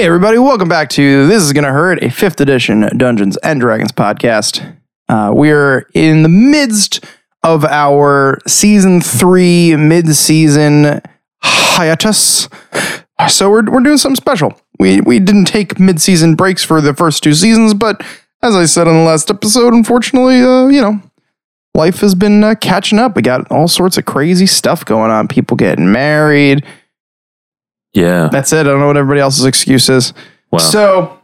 Hey, everybody, welcome back to This Is Gonna Hurt, a fifth edition Dungeons and Dragons podcast. Uh, we're in the midst of our season three mid season hiatus. So we're, we're doing something special. We, we didn't take mid season breaks for the first two seasons, but as I said in the last episode, unfortunately, uh, you know, life has been uh, catching up. We got all sorts of crazy stuff going on. People getting married. Yeah. That's it. I don't know what everybody else's excuse is. Wow. So,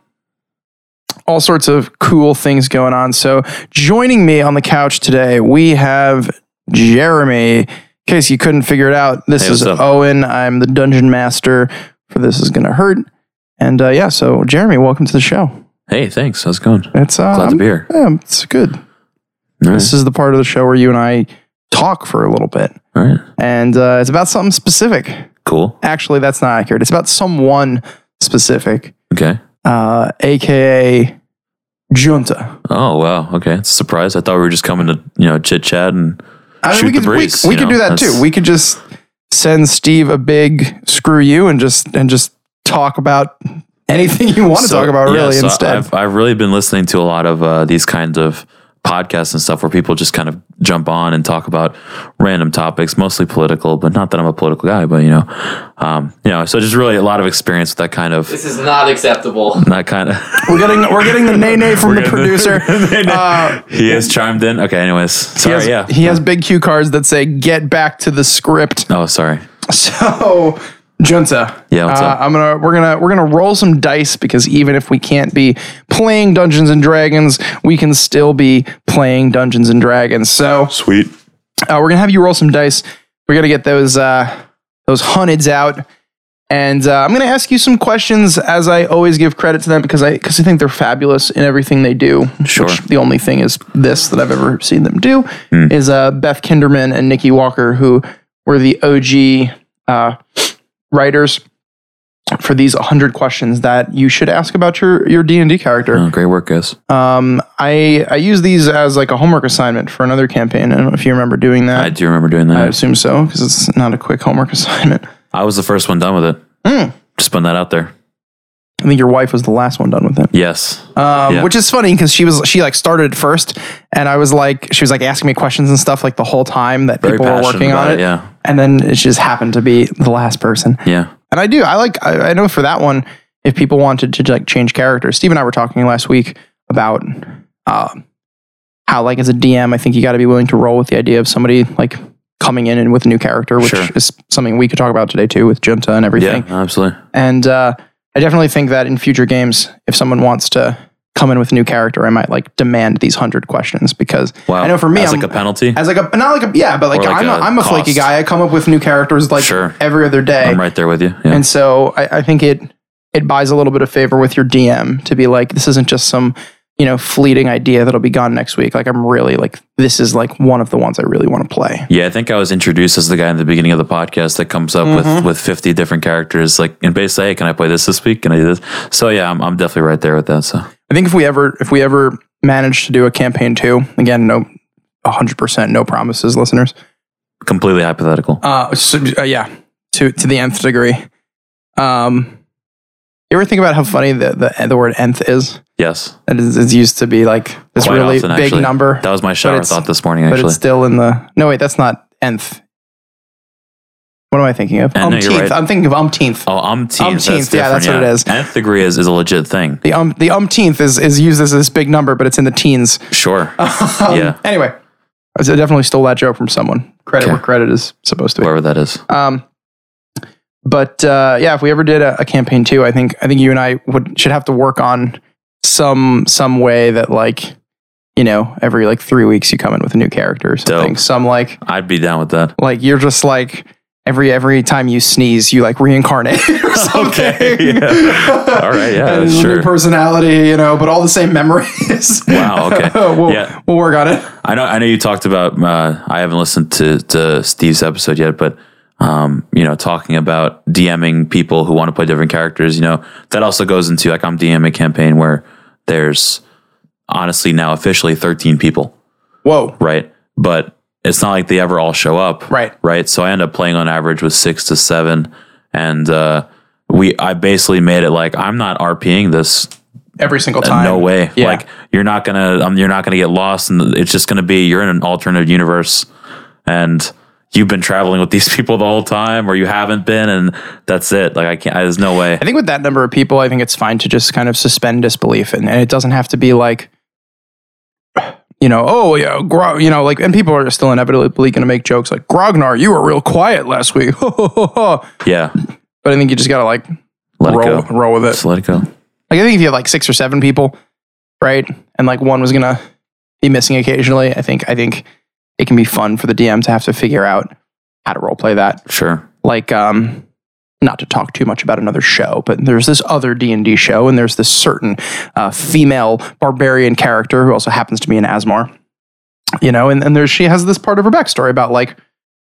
all sorts of cool things going on. So, joining me on the couch today, we have Jeremy. In case you couldn't figure it out, this Hey, is? Owen. I'm the dungeon master for This Is Gonna Hurt. And uh, yeah, so Jeremy, welcome to the show. hey, thanks. How's it going? It's uh, Glad to be here. Yeah, it's good. Right. This is the part of the show where you and I talk for a little bit, All right. and uh, it's about something specific. Cool. Actually, that's not accurate. It's about someone specific. Okay. uh, aka Junta. Oh, wow. Okay. It's a surprise. I thought we were just coming to, you know, chit chat and I mean, shoot we could, the breeze. we, we you could know? do that That's- too. We could just send Steve a big screw you and just and just talk about anything you want to So, talk about. yeah, Really, so instead. I've, I've really been listening to a lot of uh, these kinds of podcasts and stuff where people just kind of jump on and talk about random topics, mostly political, but not that I'm a political guy, but you know, um, you know, so just really a lot of experience with that kind of, This is not acceptable. that kind of, we're getting we're getting the nay nay from the producer. Uh, he has chimed in. Okay. Anyways, he sorry. has, yeah. he has big cue cards that say "Get back to the script." Oh, sorry. So, Junta. Yeah, what's uh, up? I'm gonna we're gonna we're gonna roll some dice because even if we can't be playing Dungeons and Dragons, we can still be playing Dungeons and Dragons. So Sweet. uh, we're gonna have you roll some dice. We're gonna get those uh, those hunted out, and uh, I'm gonna ask you some questions as I always give credit to them because I because I think they're fabulous in everything they do. Sure. Which the only thing is this that I've ever seen them do Hmm. is uh, Beth Kinderman and Nikki Walker, who were the OG uh, writers for these 100 questions that you should ask about your your D&D character. Oh, great work, guys. Um, I I use these as like a homework assignment for another campaign. I don't know if you remember doing that. I do remember doing that. I assume so because it's not a quick homework assignment. I was the first one done with it. Hmm. Just putting that out there. I think your wife was the last one done with it. Yes. Um, Yeah. which is funny because she was she like started first, and I was like she was like asking me questions and stuff like the whole time that Very people were working on it, it. Yeah. and then it just happened to be the last person. Yeah. And I do I like I, I know for that one if people wanted to like change characters. Steve and I were talking last week about um, how like as a DM I think you got to be willing to roll with the idea of somebody like coming in and with a new character, which Sure. is something we could talk about today too with Junta and everything. Yeah. Absolutely. And uh, I definitely think that in future games, if someone wants to come in with a new character, I might like demand these hundred questions because Wow. I know for me, As I'm- like a penalty. as like a not like a yeah, but like, like I'm a, I'm a flaky guy. I come up with new characters like Sure. every other day, I'm right there with you. Yeah. and so I, I think it it buys a little bit of favor with your DM to be like this isn't just some you know fleeting idea that'll be gone next week. Like I'm really like this is like one of the ones I really want to play. yeah. I think I was introduced as the guy in the beginning of the podcast that comes up Mm-hmm. with, with 50 different characters. Like, and basically, hey, can I play this this week? Can I do this? So, yeah, I'm, I'm definitely right there with that. So, I think if we ever if we ever manage to do a campaign two again, no. 100% no promises listeners completely hypothetical. Uh, so, uh, yeah, to to the nth degree. Um, you ever think about how funny the the, the word nth is? Yes. Is it's used to be like this Quite really often, big actually. number, That was my shower it's- thought this morning, but actually. it's still in the. No, wait, that's not nth. What am I thinking of? Uh, no, you're Umpteenth. right. I'm thinking of umpteenth. Oh, umpteenth. Umpteenth, yeah, that's different, what it is. Nth degree is, is a legit thing. The um the umpteenth is is used as this big number, but it's in the teens. Sure. Um, Yeah. Anyway, I definitely stole that joke from someone. Credit where credit is supposed to be. Whoever that is. Um, but uh, yeah, if we ever did a, a campaign too, I think I think you and I would should have to work on some some way that like you know every like three weeks you come in with a new character or something. Dope. Some like I'd be down with that. like you're just like every every time you sneeze you like reincarnate or something. Okay, yeah. All right, yeah, and sure. New personality, you know, but all the same memories. Wow, okay. we'll, Yeah. we'll work on it. I know. I know you talked about. Uh, I haven't listened to to Steve's episode yet, but um, you know, talking about DMing people who want to play different characters. You know, that also goes into like I'm DMing a campaign where there's honestly now officially 13 people, Whoa. right? But it's not like they ever all show up, Right. Right. So I end up playing on average with six to seven, and uh, we I basically made it like I'm not RPing this Every single time. No way. Yeah. Like you're not gonna um, you're not gonna get lost, and it's just gonna be you're in an alternate universe, and you've been traveling with these people the whole time, or you haven't been, and that's it. Like I can't. There's no way. I think with that number of people, I think it's fine to just kind of suspend disbelief, and, and it doesn't have to be like, you know, oh yeah, Gro- you know, like, and people are still inevitably going to make jokes like, Grognar, you were real quiet last week, yeah but I think you just got to like Let roll, it go. roll with it. Just let it go. Like I think if you have like six or seven people, right, and like one was gonna be missing occasionally, I think I think it can be fun for the DM to have to figure out how to role play that. Sure. Like, um, not to talk too much about another show, but there's this other D and D show, and there's this certain uh, female barbarian character who also happens to be an Aasimar. You know, and, and there she has this part of her backstory about like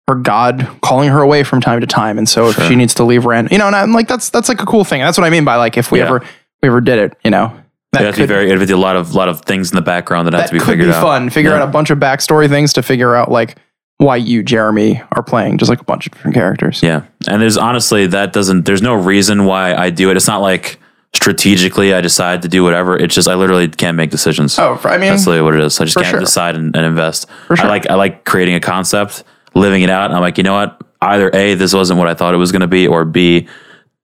her god calling her away from time to time, and so Sure. if she needs to leave Rand, you know, and I'm like that's that's like a cool thing. That's what I mean by like if we Yeah. ever we ever did it, you know, It has to be very. It would be a lot of lot of things in the background that, have to be figured out. could figured be out. fun. Figure Yeah. out a bunch of backstory things to figure out like why you, Jeremy, are playing just like a bunch of different characters. Yeah. And there's honestly that doesn't. There's no reason why I do it. It's not like strategically I decide to do whatever. It's just I literally can't make decisions. Oh, I mean, That's literally what it is. I just can't sure. decide and, and invest. For sure. I like I like creating a concept, living it out. I'm like, you know what? Either A, this wasn't what I thought it was going to be, or B,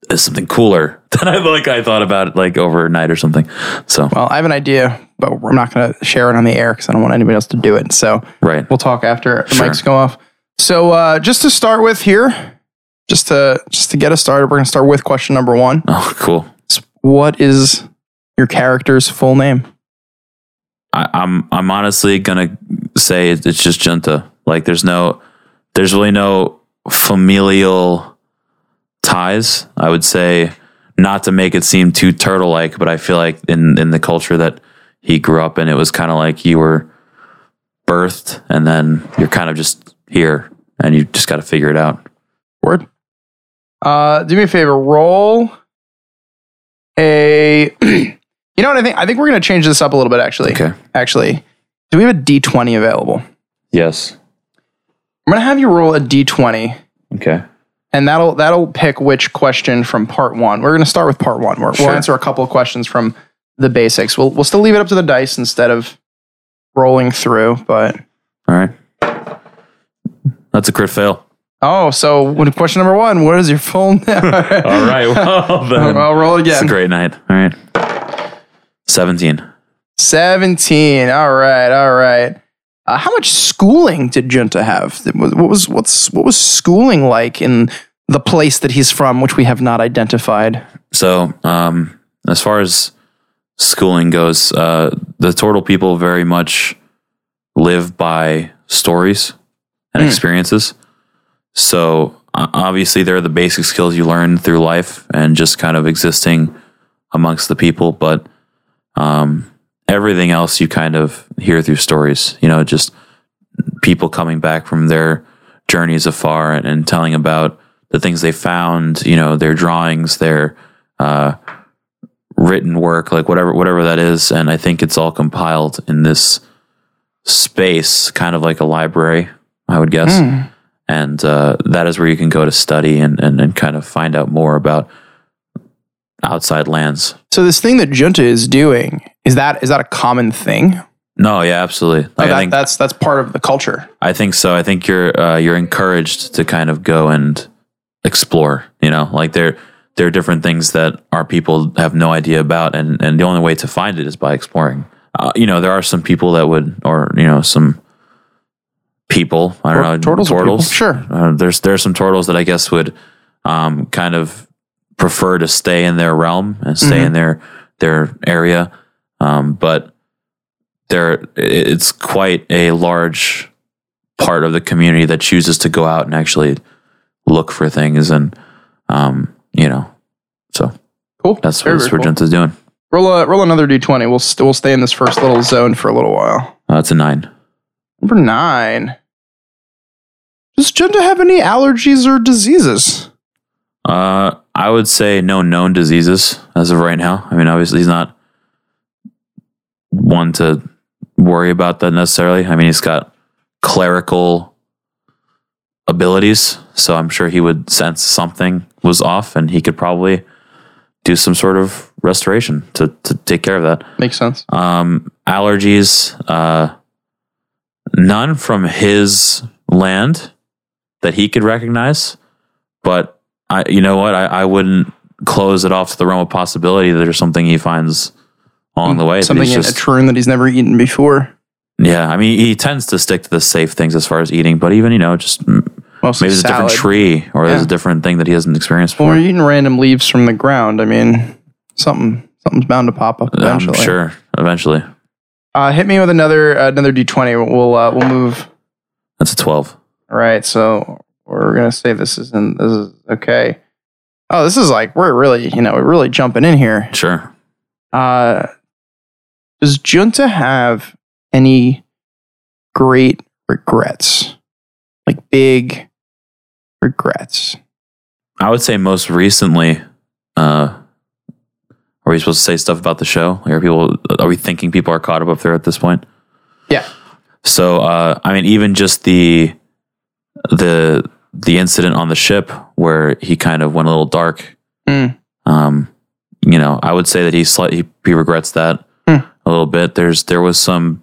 it's something cooler than I like. I thought about it like overnight or something. So well, I have an idea, but I'm not going to share it on the air because I don't want anybody else to do it. So right, we'll talk after the Sure. mics go off. So uh, just to start with here, just to just to get us started, we're going to start with question number one. oh cool. What is your character's full name? I, I'm I'm honestly gonna say it's just Junta. Like there's no, there's really no familial ties. I would say not to make it seem too turtle like, but I feel like in in the culture that he grew up in, it was kind of like you were birthed and then you're kind of just here and you just got to figure it out. Word. Uh, do me a favor. Roll a. you know what I think? I think we're going to change this up a little bit. Actually, Okay. actually, do we have a D twenty available? Yes. I'm going to have you roll a D twenty, Okay. And that'll that'll pick which question from part one. We're going to start with part one. We're, Sure. We'll answer a couple of questions from the basics. We'll we'll still leave it up to the dice instead of rolling through. But All right. That's a crit fail. oh, so when question number one, what is your full name? All right. Well, then. I'll roll It's again. a great night. All right. 17. 17. All right. All right. Uh, how much schooling did Junta have? What was what's what was schooling like in the place that he's from, which we have not identified? So, um, as far as schooling goes, uh, the Turtle people very much live by stories and Hmm. experiences. So, uh, obviously, they're the basic skills you learn through life and just kind of existing amongst the people. But um, everything else you kind of hear through stories, you know, just people coming back from their journeys afar and, and telling about the things they found, you know, their drawings, their uh, written work, like whatever whatever that is. And I think it's all compiled in this space, kind of like a library, I would guess. Hmm. And uh, that is where you can go to study and, and, and kind of find out more about outside lands. So this thing that Junta is doing is that is that a common thing? No, yeah, absolutely. Oh, that, I think that's that's part of the culture. I think so. I think you're uh, you're encouraged to kind of go and explore. You know, like there there are different things that our people have no idea about, and and the only way to find it is by exploring. Uh, you know, there are some people that would, or you know, some people. I don't know, turtles are people. Sure. Uh, there's there's some turtles that I guess would um, kind of prefer to stay in their realm and stay Mhm. in their their area, um, but there it's quite a large part of the community that chooses to go out and actually look for things and um, you know so Cool. that's what very cool. Surgenta's doing. Roll a, roll another d20. We'll st- we'll stay in this first little zone for a little while. Uh, that's a nine. Number nine. Does Junta have any allergies or diseases? Uh, I would say no known diseases as of right now. I mean, obviously he's not one to worry about that necessarily. I mean, he's got clerical abilities, so I'm sure he would sense something was off, and he could probably do some sort of restoration to to take care of that. Makes sense. Um, allergies, uh, none from his land that he could recognize, but I, you know what, I, I wouldn't close it off to the realm of possibility that there's something he finds along the way. Something in a troon that he's never eaten before. yeah, I mean, he tends to stick to the safe things as far as eating, but even you know, just Mostly maybe there's a different tree or there's a different thing that he hasn't experienced before. Or eating random leaves from the ground. I mean, something something's bound to pop up eventually. I'm sure eventually. Uh, hit me with another another d twenty. We'll uh, we'll move. That's a twelve. All right, so we're gonna say this isn't this is okay. Oh, this is like we're really you know we're really jumping in here. Sure. Uh, does Junta have any great regrets, like big regrets? I would say most recently, uh, are we supposed to say stuff about the show? Like, are people? Are we thinking people are caught up up there at this point? Yeah. So, uh, I mean, even just the the the incident on the ship where he kind of went a little dark. Mm. Um, you know, I would say that he slightly he regrets that Hmm. a little bit. There's there was some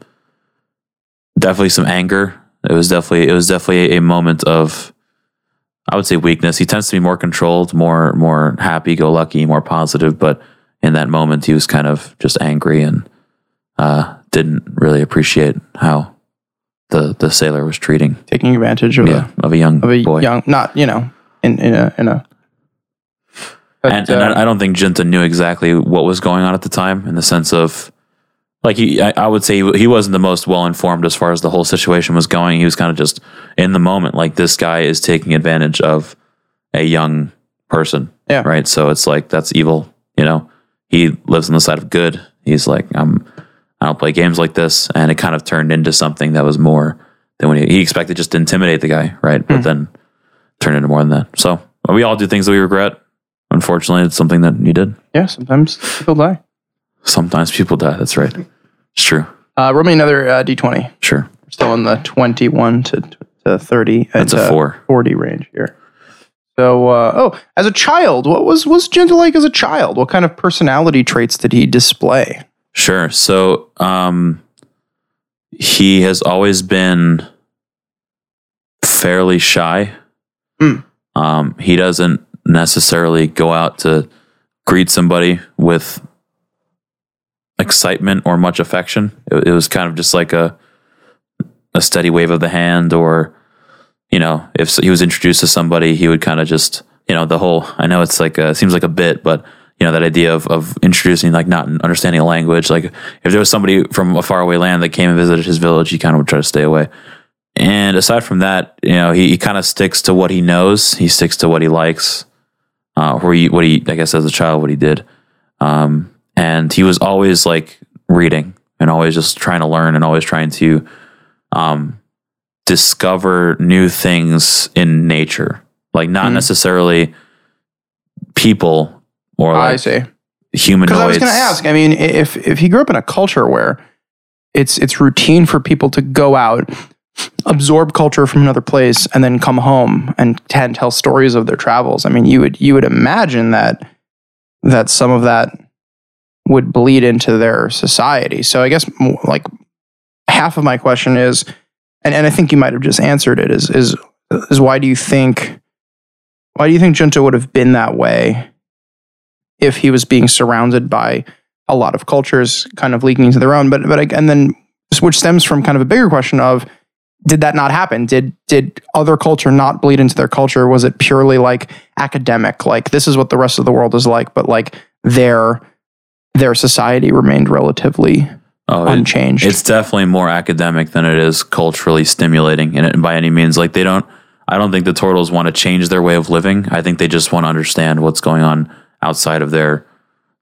definitely some anger. It was definitely it was definitely a, a moment of I would say weakness. He tends to be more controlled, more more happy go lucky, more positive, but in that moment he was kind of just angry and uh, didn't really appreciate how the the sailor was treating Taking advantage of yeah, of a young of a boy. young, not you know, in in a in a. But, and, and uh, I, I don't think Junta knew exactly what was going on at the time in the sense of like he I, I would say he, he wasn't the most well informed as far as the whole situation was going he was kind of just in the moment like this guy is taking advantage of a young person Yeah. right so it's like that's evil you know he lives on the side of good he's like i'm i don't play games like this and it kind of turned into something that was more than when he, he expected just to intimidate the guy right but then turned into more than that so we all do things that we regret Unfortunately, it's something that you did. yeah, sometimes people die. Sometimes people die. That's right. It's true. Uh, roll me another uh, d20. Sure. We're still in the 21 to, to 30 That's a uh, four. 40 range here. So, uh, oh, as a child, what was was Junta like as a child? What kind of personality traits did he display? Sure. So, um, he has always been fairly shy. Hmm. Um, he doesn't necessarily go out to greet somebody with excitement or much affection. It, it was kind of just like a a steady wave of the hand, or you know, if he was introduced to somebody, he would kind of just you know the whole. I know it's like a, seems like a bit, but you know that idea of of introducing like not understanding a language. Like if there was somebody from a faraway land that came and visited his village, he kind of would try to stay away. And aside from that, you know, he, he kind of sticks to what he knows. He sticks to what he likes, uh, or he, what he, I guess, as a child, what he did. Um, and he was always like reading and always just trying to learn and always trying to um, discover new things in nature, like not Mhm. necessarily people or I like see. humanoids. Because I was going to ask. I mean, if if he grew up in a culture where it's it's routine for people to go out, absorb culture from another place, and then come home and and tell stories of their travels. I mean, you would you would imagine that that some of that would bleed into their society. So I guess like half of my question is, and, and I think you might have just answered it, is is is why do you think why do you think Junta would have been that way if he was being surrounded by a lot of cultures kind of leaking into their own? But but and then which stems from kind of a bigger question of did that not happen? Did did other culture not bleed into their culture? Was it purely like academic, like this is what the rest of the world is like, but like their their society remained relatively oh, it- unchanged? It's definitely more academic than it is culturally stimulating, and it, by any means, like they don't. I don't think the turtles want to change their way of living. I think they just want to understand what's going on outside of their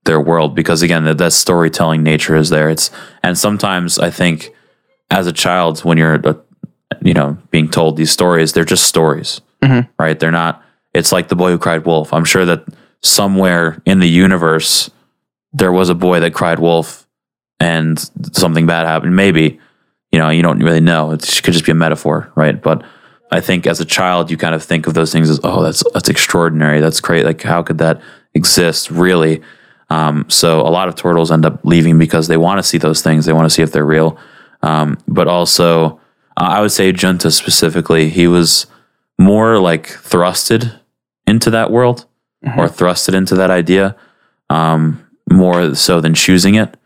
their world because again, that, that storytelling nature is there. It's and sometimes I think as a child when you're uh, you know being told these stories, they're just stories, Mhm. right? They're not. It's like the boy who cried wolf. I'm sure that somewhere in the universe there was a boy that cried wolf and something bad happened. Maybe, you know, you don't really know. It could just be a metaphor, right? But I think as a child, you kind of think of those things as, oh, that's that's extraordinary. That's great. Like, how could that exist? Really. Um, so a lot of turtles end up leaving because they want to see those things. They want to see if they're real. Um, but also, uh, I would say Junta specifically, he was more like thrusted into that world or thrusted into that idea um, more so than choosing it.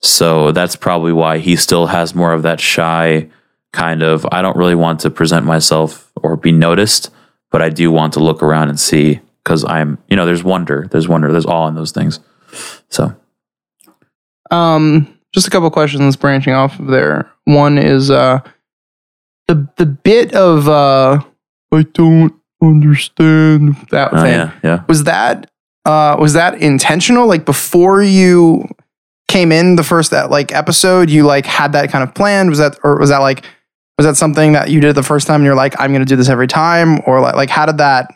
So that's probably why he still has more of that shy kind of, I don't really want to present myself or be noticed, but I do want to look around and see because I'm, you know, there's wonder, there's wonder, there's awe in those things. So Um, just a couple questions branching off of there. One is uh, the the bit of uh, I don't understand that Oh thing. yeah, yeah. Was that uh, was that intentional? Like before you came in the first that like episode, you like had that kind of planned. Was that or was that like was that something that you did the first time and you're like I'm going to do this every time or like like how did that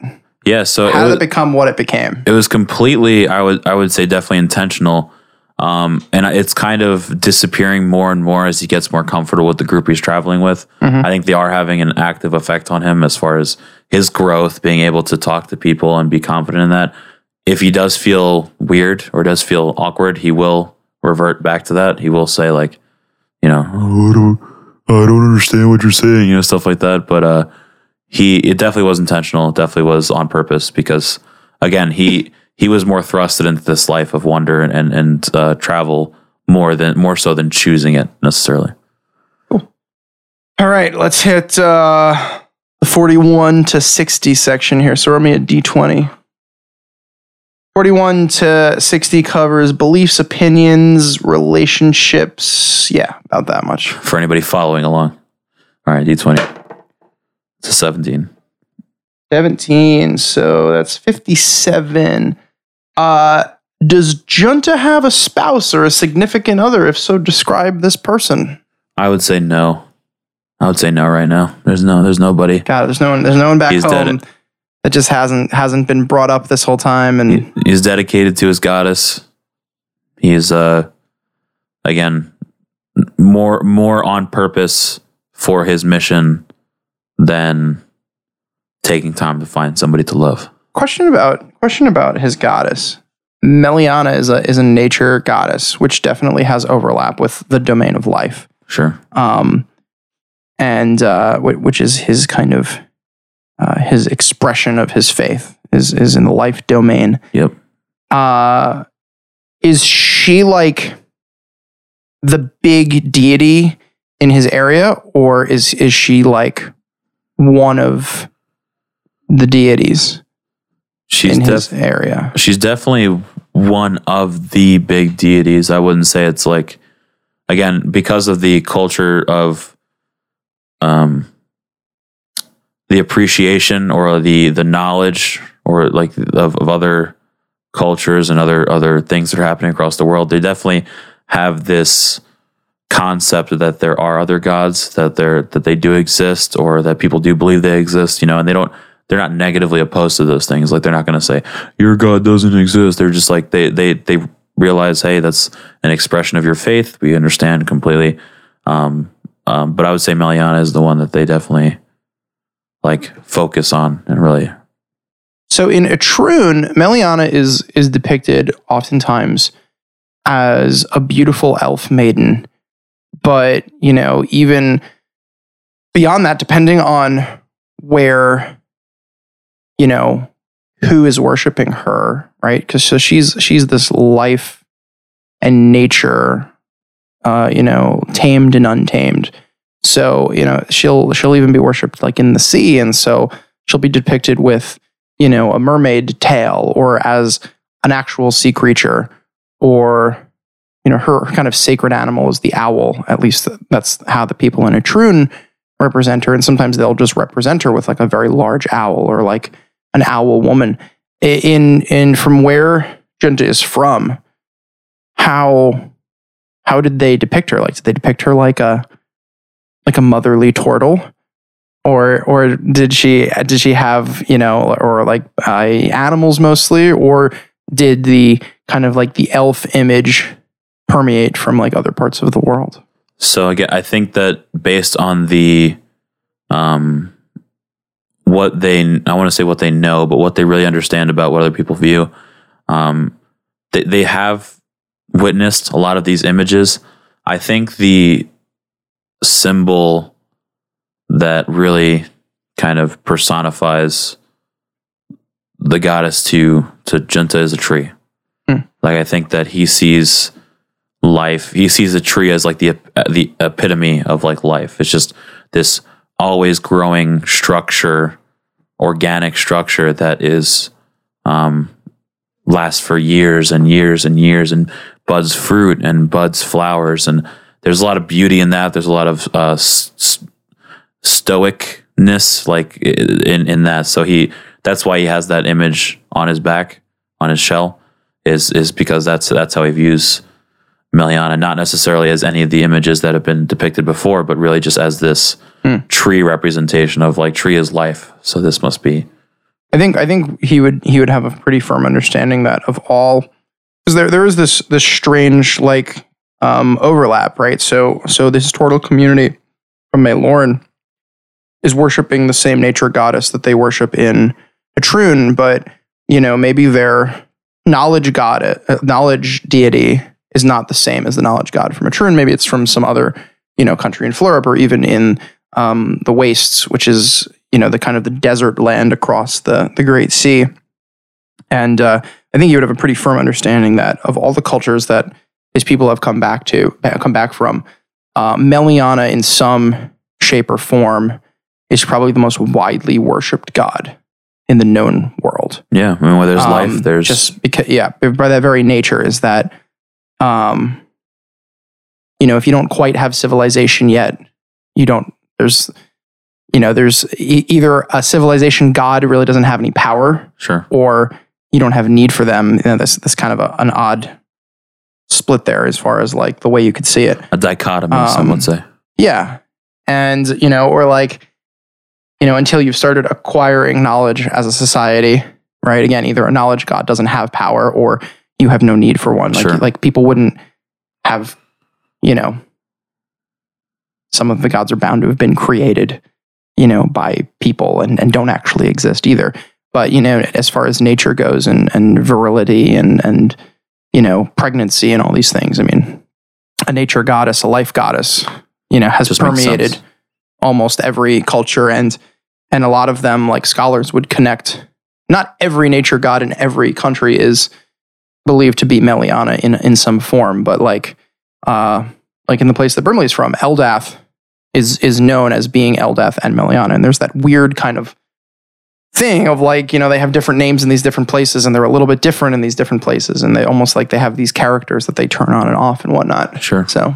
Yeah, so how it did was, it become what it became? it was completely I would I would say definitely intentional. Um, and it's kind of disappearing more and more as he gets more comfortable with the group he's traveling with. Mhm. I think they are having an active effect on him as far as his growth, being able to talk to people and be confident in that. If he does feel weird or does feel awkward, he will revert back to that. He will say like, you know, oh, I don't, I don't understand what you're saying, you know, stuff like that. But uh, he, it definitely was intentional. It definitely was on purpose because again, he he was more thrusted into this life of wonder and and, and uh, travel more than more so than choosing it necessarily. Cool. All right, let's hit uh, the 41 to 60 section here. So roll me a d20. 41 to 60 covers beliefs, opinions, relationships. Yeah, about that much. For anybody following along, all right, D twenty. It's a seventeen. 17, so that's 57. Uh, does Junta have a spouse or a significant other? If so, describe this person. I would say no. I would say no right now. There's no. There's nobody. God, there's no one. There's no one back He's home dead. that just hasn't hasn't been brought up this whole time. And He's dedicated to his goddess. He's uh again more more on purpose for his mission than taking time to find somebody to love. question about question about his goddess. Meliana is a is a nature goddess, which definitely has overlap with the domain of life. Sure. Um, and uh, wh- which is his kind of uh, his expression of his faith is is in the life domain. Yep. Uh, is she like the big deity in his area, or is is she like one of the deities She's in def- his area? she's definitely one of the big deities. I wouldn't say it's like again because of the culture of um the appreciation or the the knowledge or like of, of other cultures and other other things that are happening across the world. They definitely have this concept that there are other gods that they're that they do exist or that people do believe they exist. You know, and they don't they're not negatively opposed to those things. Like they're not going to say your God doesn't exist. They're just like they they they realize, hey, that's an expression of your faith. We understand completely. Um, um, but I would say Meliana is the one that they definitely like focus on and really. So in Etrun, Meliana is is depicted oftentimes as a beautiful elf maiden. But, you know, even beyond that, depending on where, you know, who is worshiping her, right? Because so she's she's this life and nature, uh, you know, tamed and untamed. So, you know, she'll she'll even be worshipped like in the sea. And so she'll be depicted with you know, a mermaid tail or as an actual sea creature or, you know, her kind of sacred animal is the owl. At least that's how the people in Etrun represent her. And sometimes they'll just represent her with like a very large owl or like an owl woman. In, in from where Junta is from, how, how did they depict her? Like, did they depict her like a, like a motherly turtle? or or did she did she have you know or like uh, animals mostly or did the kind of like the elf image permeate from like other parts of the world So again, I think that based on the um what they I want to say what they know, but what they really understand about what other people view. Um, they they have witnessed a lot of these images. I think the symbol that really kind of personifies the goddess to to Junta is a tree. Hmm. Like I think that he sees life. He sees a tree as like the the epitome of like life. It's just this always growing structure, organic structure that is um lasts for years and years and years and buds fruit and buds flowers and there's a lot of beauty in that. There's a lot of uh, s- stoicness like in in that. So he that's why he has that image on his back on his shell is is because that's that's how he views Meliana, not necessarily as any of the images that have been depicted before, but really just as this tree representation of like tree is life. So this must be I think I think he would he would have a pretty firm understanding that of all because there there is this this strange like um, overlap, right? So so this turtle community from Maylorn is worshiping the same nature goddess that they worship in Etrun, but you know maybe their knowledge god uh, knowledge deity is not the same as the knowledge god from Etrun. Maybe it's from some other you know country in Florida or even in um, the wastes, which is you know the kind of the desert land across the the Great Sea. And uh, I think you would have a pretty firm understanding that of all the cultures that these people have come back to, uh, come back from, uh, Meliana in some shape or form is probably the most widely worshipped god in the known world yeah. I mean, where there's um, life, there's just because yeah by that very nature is that um you know if you don't quite have civilization yet you don't there's you know there's e- either a civilization god really doesn't have any power sure. or you don't have a need for them you know this this kind of a, an odd split there as far as like the way you could see it A dichotomy, some Um, would say. yeah. And, you know, or like, you know, until you've started acquiring knowledge as a society, right? Again, either a knowledge god doesn't have power or you have no need for one. Like, Sure. like people wouldn't have, you know, some of the gods are bound to have been created, you know, by people and, and don't actually exist either. But, you know, as far as nature goes and, and virility and, and, you know, pregnancy and all these things, I mean, a nature goddess, a life goddess, you know, has Just permeated almost every culture and and a lot of them like scholars would connect not every nature god in every country is believed to be Meliana in in some form but like uh like in the place that Brimley is from Eldath is is known as being Eldath and Meliana and there's that weird kind of thing of like you know they have different names in these different places and they're a little bit different in these different places and they almost like they have these characters that they turn on and off and whatnot Sure. so,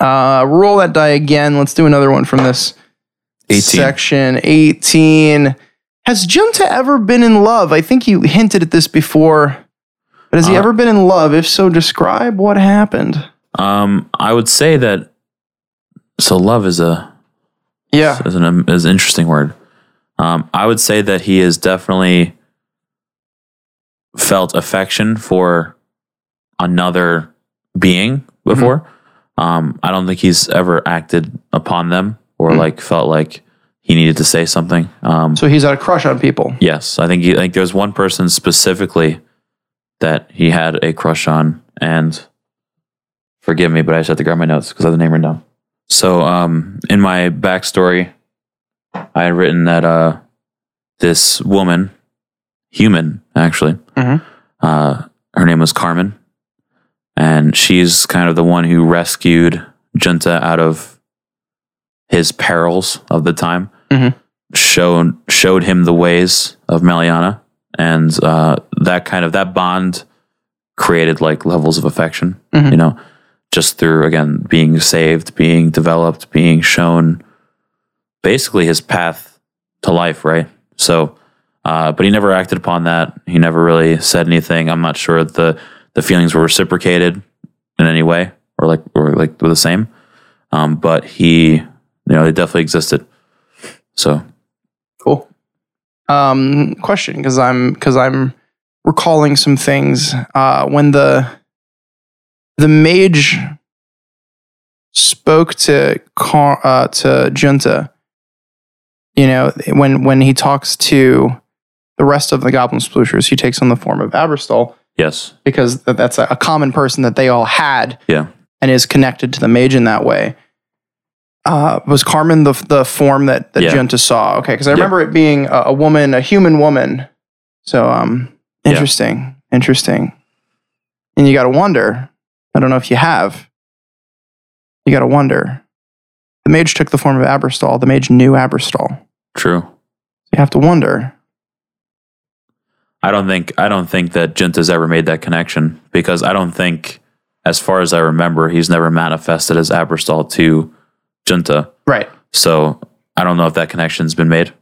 uh, roll that die again. Let's do another one from this 18. section. 18. Has Junta ever been in love? I think you hinted at this before, but has he Uh, ever been in love? If so, describe what happened. Um, I would say that. So love is a Yeah. is an is an interesting word. Um, I would say that he has definitely felt affection for another being before. Um, I don't think he's ever acted upon them or Hmm. like felt like he needed to say something. Um, So he's had a crush on people. Yes, I think he, like there's one person specifically that he had a crush on, and forgive me, but I just have to grab my notes because I have the name written down. So, um, in my backstory, I had written that uh, this woman, human actually, Mhm. uh, her name was Carmen, and she's kind of the one who rescued Junta out of his perils of the time showed showed him the ways of Meliana, and uh, that kind of that bond created like levels of affection. Mhm. You know, just through again being saved, being developed, being shown basically his path to life. Right. So, uh, but he never acted upon that. He never really said anything. I'm not sure the the feelings were reciprocated in any way or like or like were the same. Um, but he, you know, it definitely existed. So. Um, question because I'm because I'm recalling some things. Uh, when the the mage spoke to Car- uh, to Junta, you know, when when he talks to the rest of the goblin splooshes, he takes on the form of Aberstall Yes. because that's a, a common person that they all had Yeah. and is connected to the mage in that way. Uh, was Carmen the the form that that Yeah. Junta saw? Okay, because I remember it being a, a woman, a human woman. So um, Yeah. interesting, interesting. And you got to wonder. I don't know if you have. You got to wonder. The mage took the form of Aberstall. The mage knew Aberstall. True. You have to wonder. I don't think I don't think that Junta's ever made that connection because I don't think, as far as I remember, he's never manifested as Aberstall to Junta. Right. So I don't know if that connection's been made.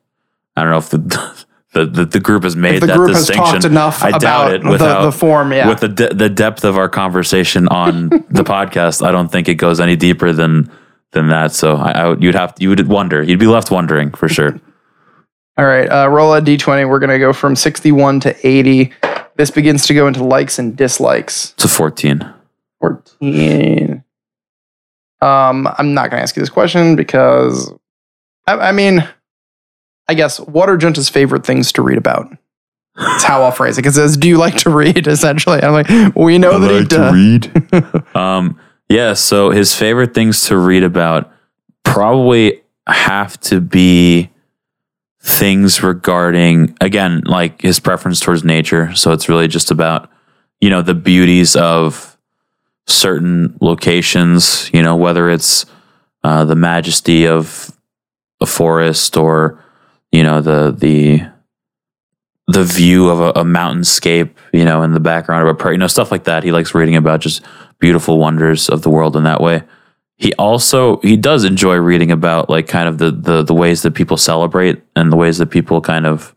I don't know if the the, the, the group has made If the that group has distinction. talked enough I doubt about it the, without the form, yeah. with the de- the depth of our conversation on the podcast. I don't think it goes any deeper than than that. So I, I would, you'd have you would wonder. You'd be left wondering for sure. All right, uh, roll a d20. We're going to go from 61 to 80. This begins to go into likes and dislikes. It's a fourteen. 14. Um, I'm not going to ask you this question because, I, I mean, I guess, what are Junta's favorite things to read about? That's how I'll phrase it. It says, Do you like to read? Essentially. I'm like, We know that he does. read. um, yeah. So his favorite things to read about probably have to be things regarding again, like his preference towards nature. So it's really just about you know the beauties of certain locations. You know whether it's uh, the majesty of a forest or you know the the the view of a, a mountainscape, you know, in the background of a prairie, you know, stuff like that. He likes reading about just beautiful wonders of the world in that way. He also he does enjoy reading about like kind of the the the ways that people celebrate and the ways that people kind of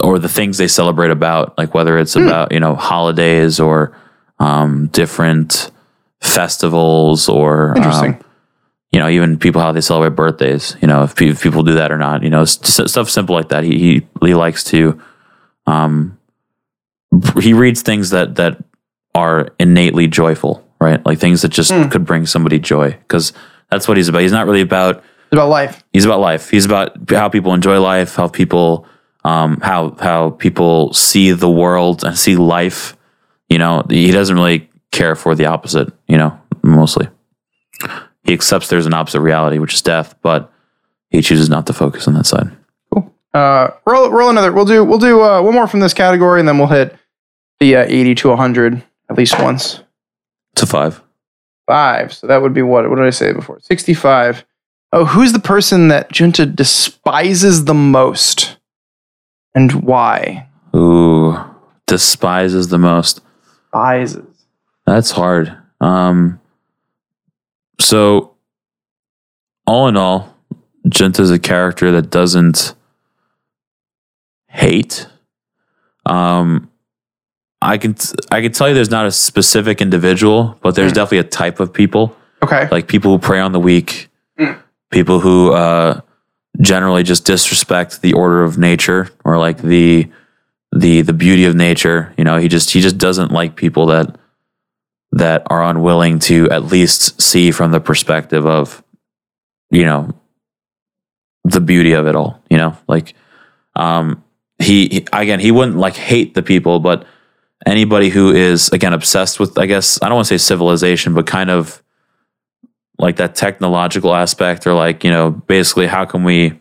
or the things they celebrate about, like whether it's about, you know, holidays or um different festivals or um, you know, even people how they celebrate birthdays. You know, if, pe- if people do that or not. You know, stuff simple like that. He he, he likes to. Um, he reads things that that are innately joyful, right? Like things that just Hmm. could bring somebody joy, because that's what he's about. He's not really about. It's about life. He's about life. He's about how people enjoy life, how people, um, how how people see the world and see life. You know, he doesn't really care for the opposite. You know, mostly he accepts there's an opposite reality, which is death, but he chooses not to focus on that side. Uh, roll, roll another. We'll do, we'll do uh, one more from this category and then we'll hit the uh, 80 to 100 at least once. A five. Five. So that would be what? What did I say before? 65. Oh, who's the person that Junta despises the most and why? Ooh, despises the most. Despises. That's hard. Um, so, all in all, Junta's a character that doesn't hate. Um, I can t- I can tell you there's not a specific individual, but there's Hmm. definitely a type of people, Okay. like people who prey on the weak, Mm. people who uh, generally just disrespect the order of nature or like the the the beauty of nature. You know, he just he just doesn't like people that that are unwilling to at least see from the perspective of you know the beauty of it all. You know, like um, he, he again he wouldn't like hate the people, but anybody who is again obsessed with I guess I don't want to say civilization, but kind of like that technological aspect or like you know basically how can we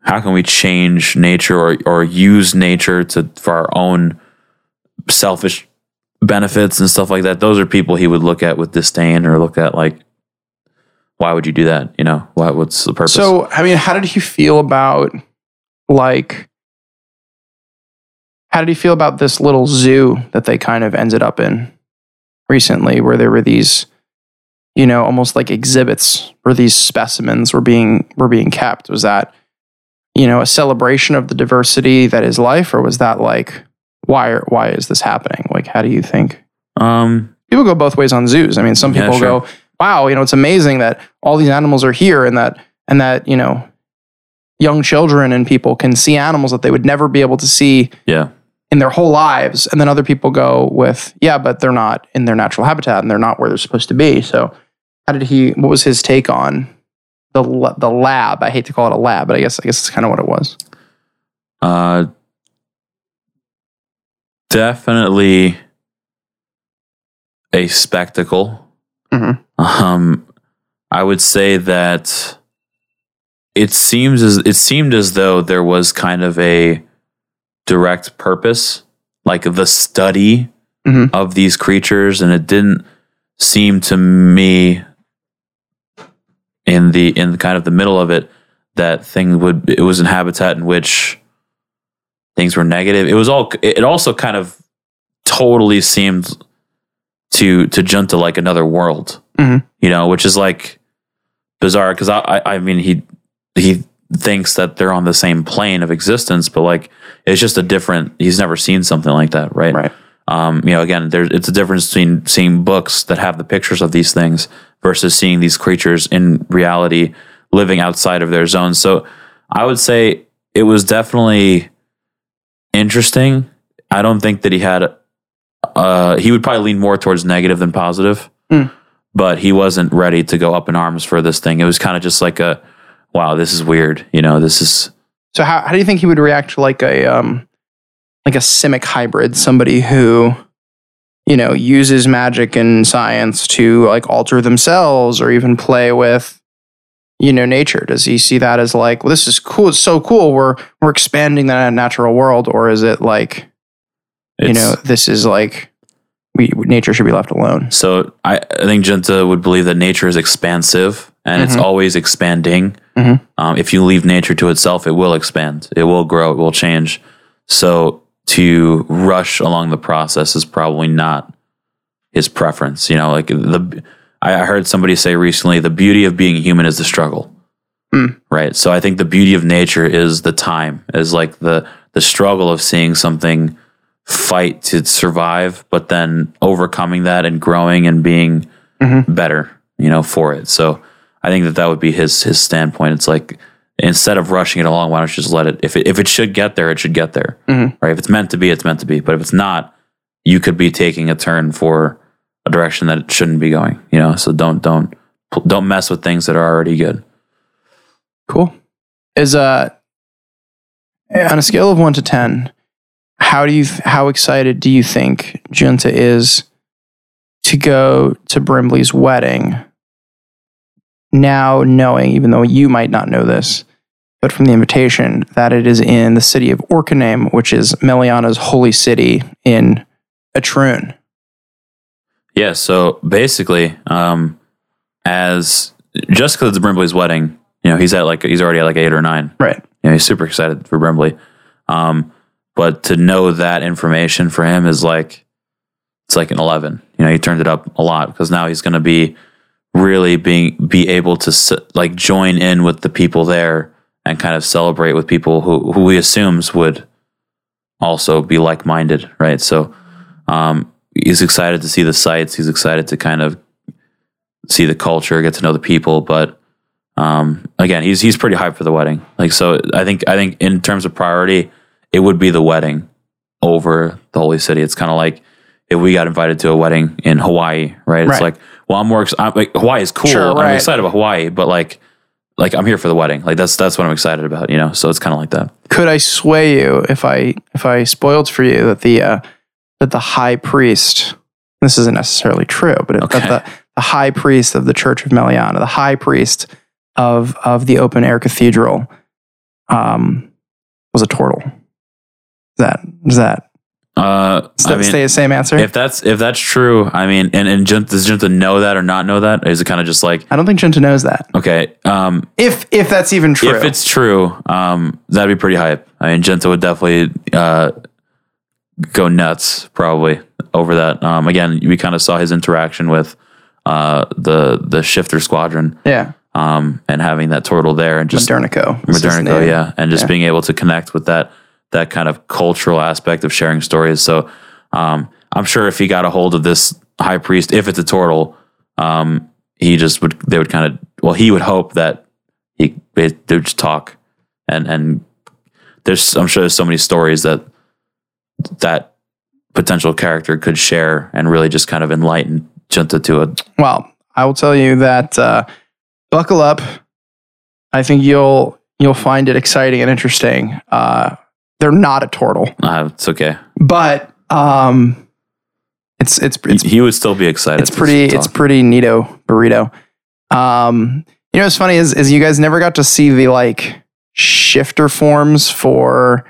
how can we change nature or or use nature to for our own selfish benefits and stuff like that? Those are people he would look at with disdain or look at like why would you do that? You know what what's the purpose? So, I mean, how did he feel about like how did he feel about this little zoo that they kind of ended up in recently where there were these you know, almost like exhibits where these specimens were being were being kept? Was that you know, a celebration of the diversity that is life or was that like why are, why is this happening? Like how do you think? um people go both ways on zoos. I mean, some Yeah, people sure. go, "Wow, you know, it's amazing that all these animals are here, and that and that you know, young children and people can see animals that they would never be able to see yeah in their whole lives." And then other people go with, "Yeah, but they're not in their natural habitat, and they're not where they're supposed to be." So, how did he? What was his take on the the lab. I hate to call it a lab, but I guess I guess it's kind of what it was. Uh, definitely a spectacle. Mhm. Um, I would say that it seems as it seemed as though there was kind of a direct purpose, like the study Mhm. of these creatures, and it didn't seem to me in the in kind of the middle of it that thing would it was in habitat in which things were negative. It was all it also kind of totally seemed to to jump to like another world, Mhm. you know, which is like bizarre because I, I I mean he he thinks that they're on the same plane of existence, but like it's just a different. He's never seen something like that, right? Right. Um, you know, again, there's it's a difference between seeing books that have the pictures of these things versus seeing these creatures in reality living outside of their zone. So I would say it was definitely interesting. I don't think that he had. Uh, he would probably lean more towards negative than positive, Mm. but he wasn't ready to go up in arms for this thing. It was kind of just like a, wow, this is weird. You know, this is So how how do you think he would react to like a um like a simic hybrid, somebody who you know uses magic and science to like alter themselves or even play with you know nature? Does he see that as like, well, this is cool, it's so cool, we're we're expanding that natural world, or is it like you it's- know this is like we nature should be left alone? So I, I think Junta would believe that nature is expansive and it's Mhm. always expanding. Mhm. Um, if you leave nature to itself, it will expand, it will grow, it will change. So to rush along the process is probably not his preference. You know, like the I heard somebody say recently, the beauty of being human is the struggle. Mm. Right. So I think the beauty of nature is the time, is like the the struggle of seeing something fight to survive, but then overcoming that and growing and being Mhm. better, you know, for it. So I think that that would be his his standpoint. It's like instead of rushing it along, why don't you just let it? If it if it should get there, it should get there, Mhm. right? If it's meant to be, it's meant to be. But if it's not, you could be taking a turn for a direction that it shouldn't be going. You know, so don't don't don't mess with things that are already good. Cool. Is uh on a scale of one to ten, how do you how excited do you think Junta is to go to Brimley's wedding? Now knowing, even though you might not know this, but from the invitation, that it is in the city of Orkanaim, which is Meliana's holy city in Etrun. Yeah, so basically, um, as just because it's Brimley's wedding, you know, he's at like he's already at like eight or nine. Right. You know, he's super excited for Brimley. Um, but to know that information for him is like it's like an eleven. You know, he turned it up a lot because now he's going to be really being be able to like join in with the people there and kind of celebrate with people who who he assumes would also be like minded, right? So um, he's excited to see the sights. He's excited to kind of see the culture, get to know the people. But um, again, he's he's pretty hyped for the wedding. Like so, I think I think in terms of priority, it would be the wedding over the holy city. It's kind of like if we got invited to a wedding in Hawaii, right? It's Right. like, well, I'm more ex- I'm, like Hawaii is cool. Sure, I'm excited about Hawaii, but like like I'm here for the wedding. Like that's that's what I'm excited about. You know, so it's kind of like that. could I sway you if I if I spoiled for you that the uh, that the high priest this isn't necessarily true, but Okay. that the, the high priest of the Church of Meliana, the high priest of of the open air cathedral, um, was a turtle. Is that is that Uh, does I mean, stay the same answer? if that's if that's true, I mean, and and Jun, does Junta know that or not know that? Or is it kind of just like I don't think Junta knows that. okay, um, If if that's even true, if it's true, um, that'd be pretty hype. I mean, Junta would definitely uh, go nuts probably over that. Um, again, we kind of saw his interaction with uh, the the Shifter Squadron yeah, um, and having that turtle there and just Modernico. Modernico, yeah, and just Yeah. being able to connect with that that kind of cultural aspect of sharing stories. So um, I'm sure if he got a hold of this high priest, if it's a turtle, um, he just would they would kind of well he would hope that he they would just talk and and there's I'm sure there's so many stories that that potential character could share and really just kind of enlighten Junta to it. Well, I will tell you that uh, buckle up I think you'll you'll find it exciting and interesting. Uh, they're not a turtle, Uh, it's okay. but um, it's it's it's he would still be excited. it's pretty it's pretty neato burrito. Um, you know what's funny is is you guys never got to see the like shifter forms for.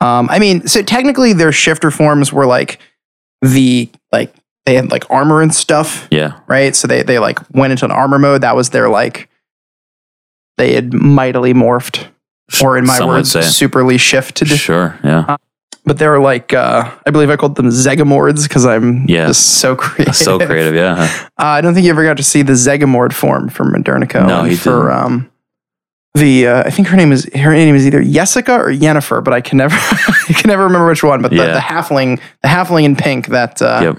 Um, I mean, so technically their shifter forms were like the like they had like armor and stuff yeah. right? So they they like went into an armor mode. That was their like they had mightily morphed, or in my Some words, superly shifted. Sure. Yeah. But they were like uh, I believe I called them Zegamords because I'm Yeah. just so creative. so creative. Yeah. Uh, I don't think you ever got to see the Zegamord form from Modernico. No, he for didn't. um the uh, I think her name is her name is either Jessica or Yennefer, but I can never I can never remember which one. But the, Yeah. the halfling the halfling in pink that uh, Yep.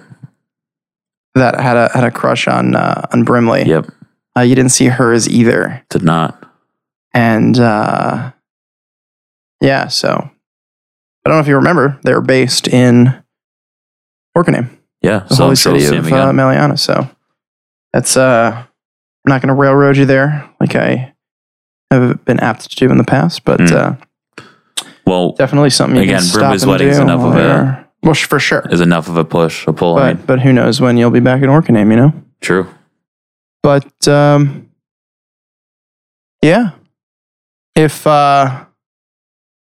that had a had a crush on uh, on Brimley. Yep. Uh, you didn't see hers either. Did not. And uh, yeah, so I don't know if you remember, they were based in Orkney, Yeah. the so holy city we'll see him of uh. Meliana. So that's uh, I'm not going to railroad you there like I have been apt to do in the past, but Mm. uh, well, definitely something you Again, can stop Brimley's and wedding's do enough of a- well, for sure. is enough of a push, a pull. I But mean, but who knows when you'll be back in Orkney, you know? true. But um, yeah, if uh,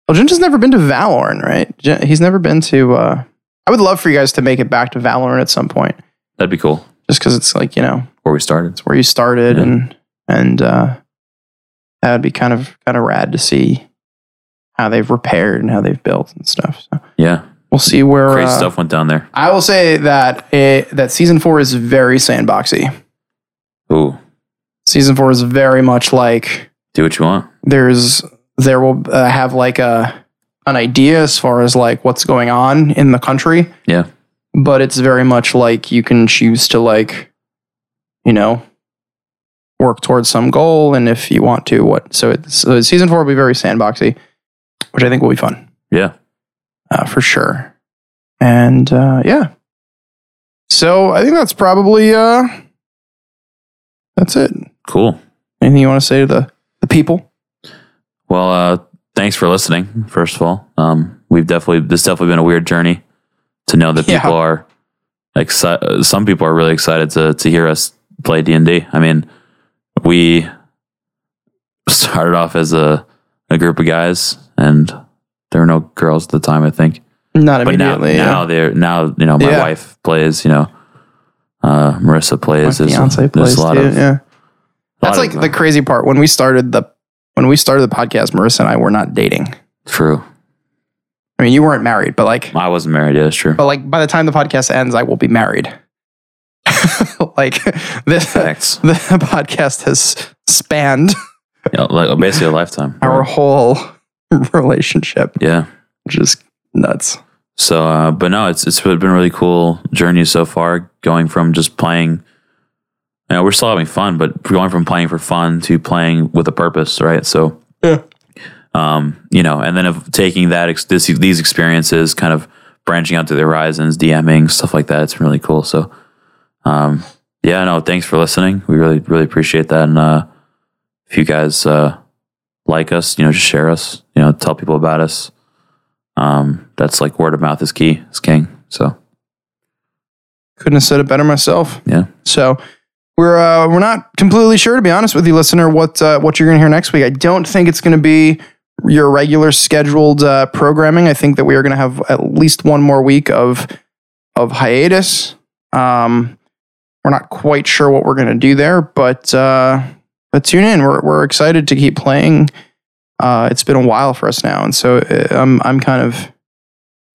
well, Jinja's never been to Valorn, right? Jin- He's never been to. Uh, I would love for you guys to make it back to Valorn at some point, That'd be cool. just because it's like you know Where we started. it's where you started, Yeah. and and uh, that would be kind of kind of rad to see how they've repaired and how they've built and stuff. So Yeah. we'll see where Crazy uh, stuff went down there. I will say that it, that season four is very sandboxy. Ooh. Season four is very much like Do what you want. there's there will uh, have like a an idea as far as like what's going on in the country. Yeah. but it's very much like you can choose to like you know work towards some goal. And if you want to what so it's so season 4 will be very sandboxy which i think will be fun. Yeah. uh, for sure. And uh, yeah. So i think that's probably uh that's it. Cool. anything you want to say to the the people Well, uh, thanks for listening. First of all, um, we've definitely this definitely been a weird journey to know that Yeah. people are excited. Some people are really excited to to hear us play D and. I mean, we started off as a a group of guys, and there were no girls at the time. I think, not but now immediately now yeah. they're now you know my Yeah. wife plays. You know, uh, Marissa my plays. There's- fiance there's plays a lot too, of yeah That's like uh, the crazy part. When we started the when we started the podcast, Marissa and I were not dating. true. I mean, you weren't married, but like, I wasn't married. Yeah, that's true. but like by the time the podcast ends, I will be married. like this, Facts. the podcast has spanned Yeah, like basically a lifetime. our whole relationship, Yeah. which is nuts. So, uh, but no, it's it's been a really cool journey so far. Going from just playing, you know, we're still having fun, but going from playing for fun to playing with a purpose, right? So, Yeah. um, you know, and then of taking that ex- this, these experiences, kind of branching out to the horizons, DMing stuff like that. It's really cool. So, um, yeah, no, thanks for listening. We really really appreciate that. And uh, if you guys uh, like us, you know, just share us. You know, tell people about us. Um, that's like word of mouth is key, is king. So Couldn't have said it better myself. yeah, So we're uh, we're not completely sure, to be honest with you, listener, what uh, what you're going to hear next week. I don't think it's going to be your regular scheduled uh, programming. I think that we are going to have at least one more week of of hiatus. Um, we're not quite sure what we're going to do there, but uh, but tune in. We're we're excited to keep playing. Uh, it's been a while for us now, and so uh, I'm I'm kind of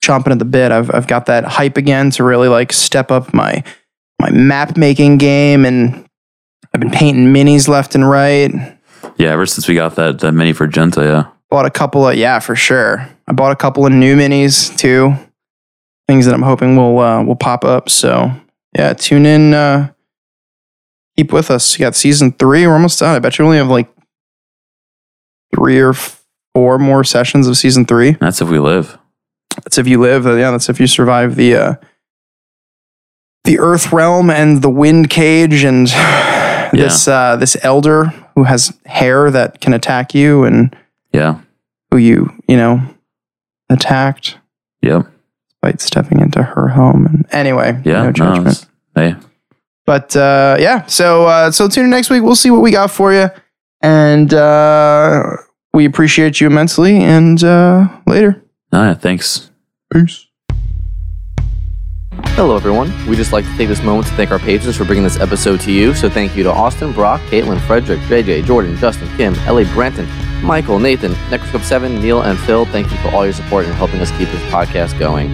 chomping at the bit. I've I've got that hype again to really like step up my my map making game and I've been painting minis left and right. yeah. Ever since we got that that mini for Genta, yeah, Bought a couple of yeah, for sure. I bought a couple of new minis too. Things that I'm hoping will uh, will pop up. So yeah, tune in. Uh, keep with us. You got season three. We're almost done. I bet you only have like three or four more sessions of season three. that's if we live. That's if you live. Uh, yeah, that's if you survive the uh, the Earth realm and the Wind Cage and this uh, this Elder who has hair that can attack you and Yeah. who you, you know, attacked Yep. despite stepping into her home. And anyway, Yeah. no no, judgment. it's- hey. But uh, yeah, so uh, so tune in next week. We'll see what we got for you, and uh, we appreciate you immensely. And uh, later, All right. Thanks. peace. Hello, everyone. We'd just like to take this moment to thank our patrons for bringing this episode to you. So, thank you to Austin, Brock, Caitlin, Frederick, JJ, Jordan, Justin, Kim, Ellie, Branton, Michael, Nathan, Necroscope7, Neil, and Phil. Thank you for all your support and helping us keep this podcast going.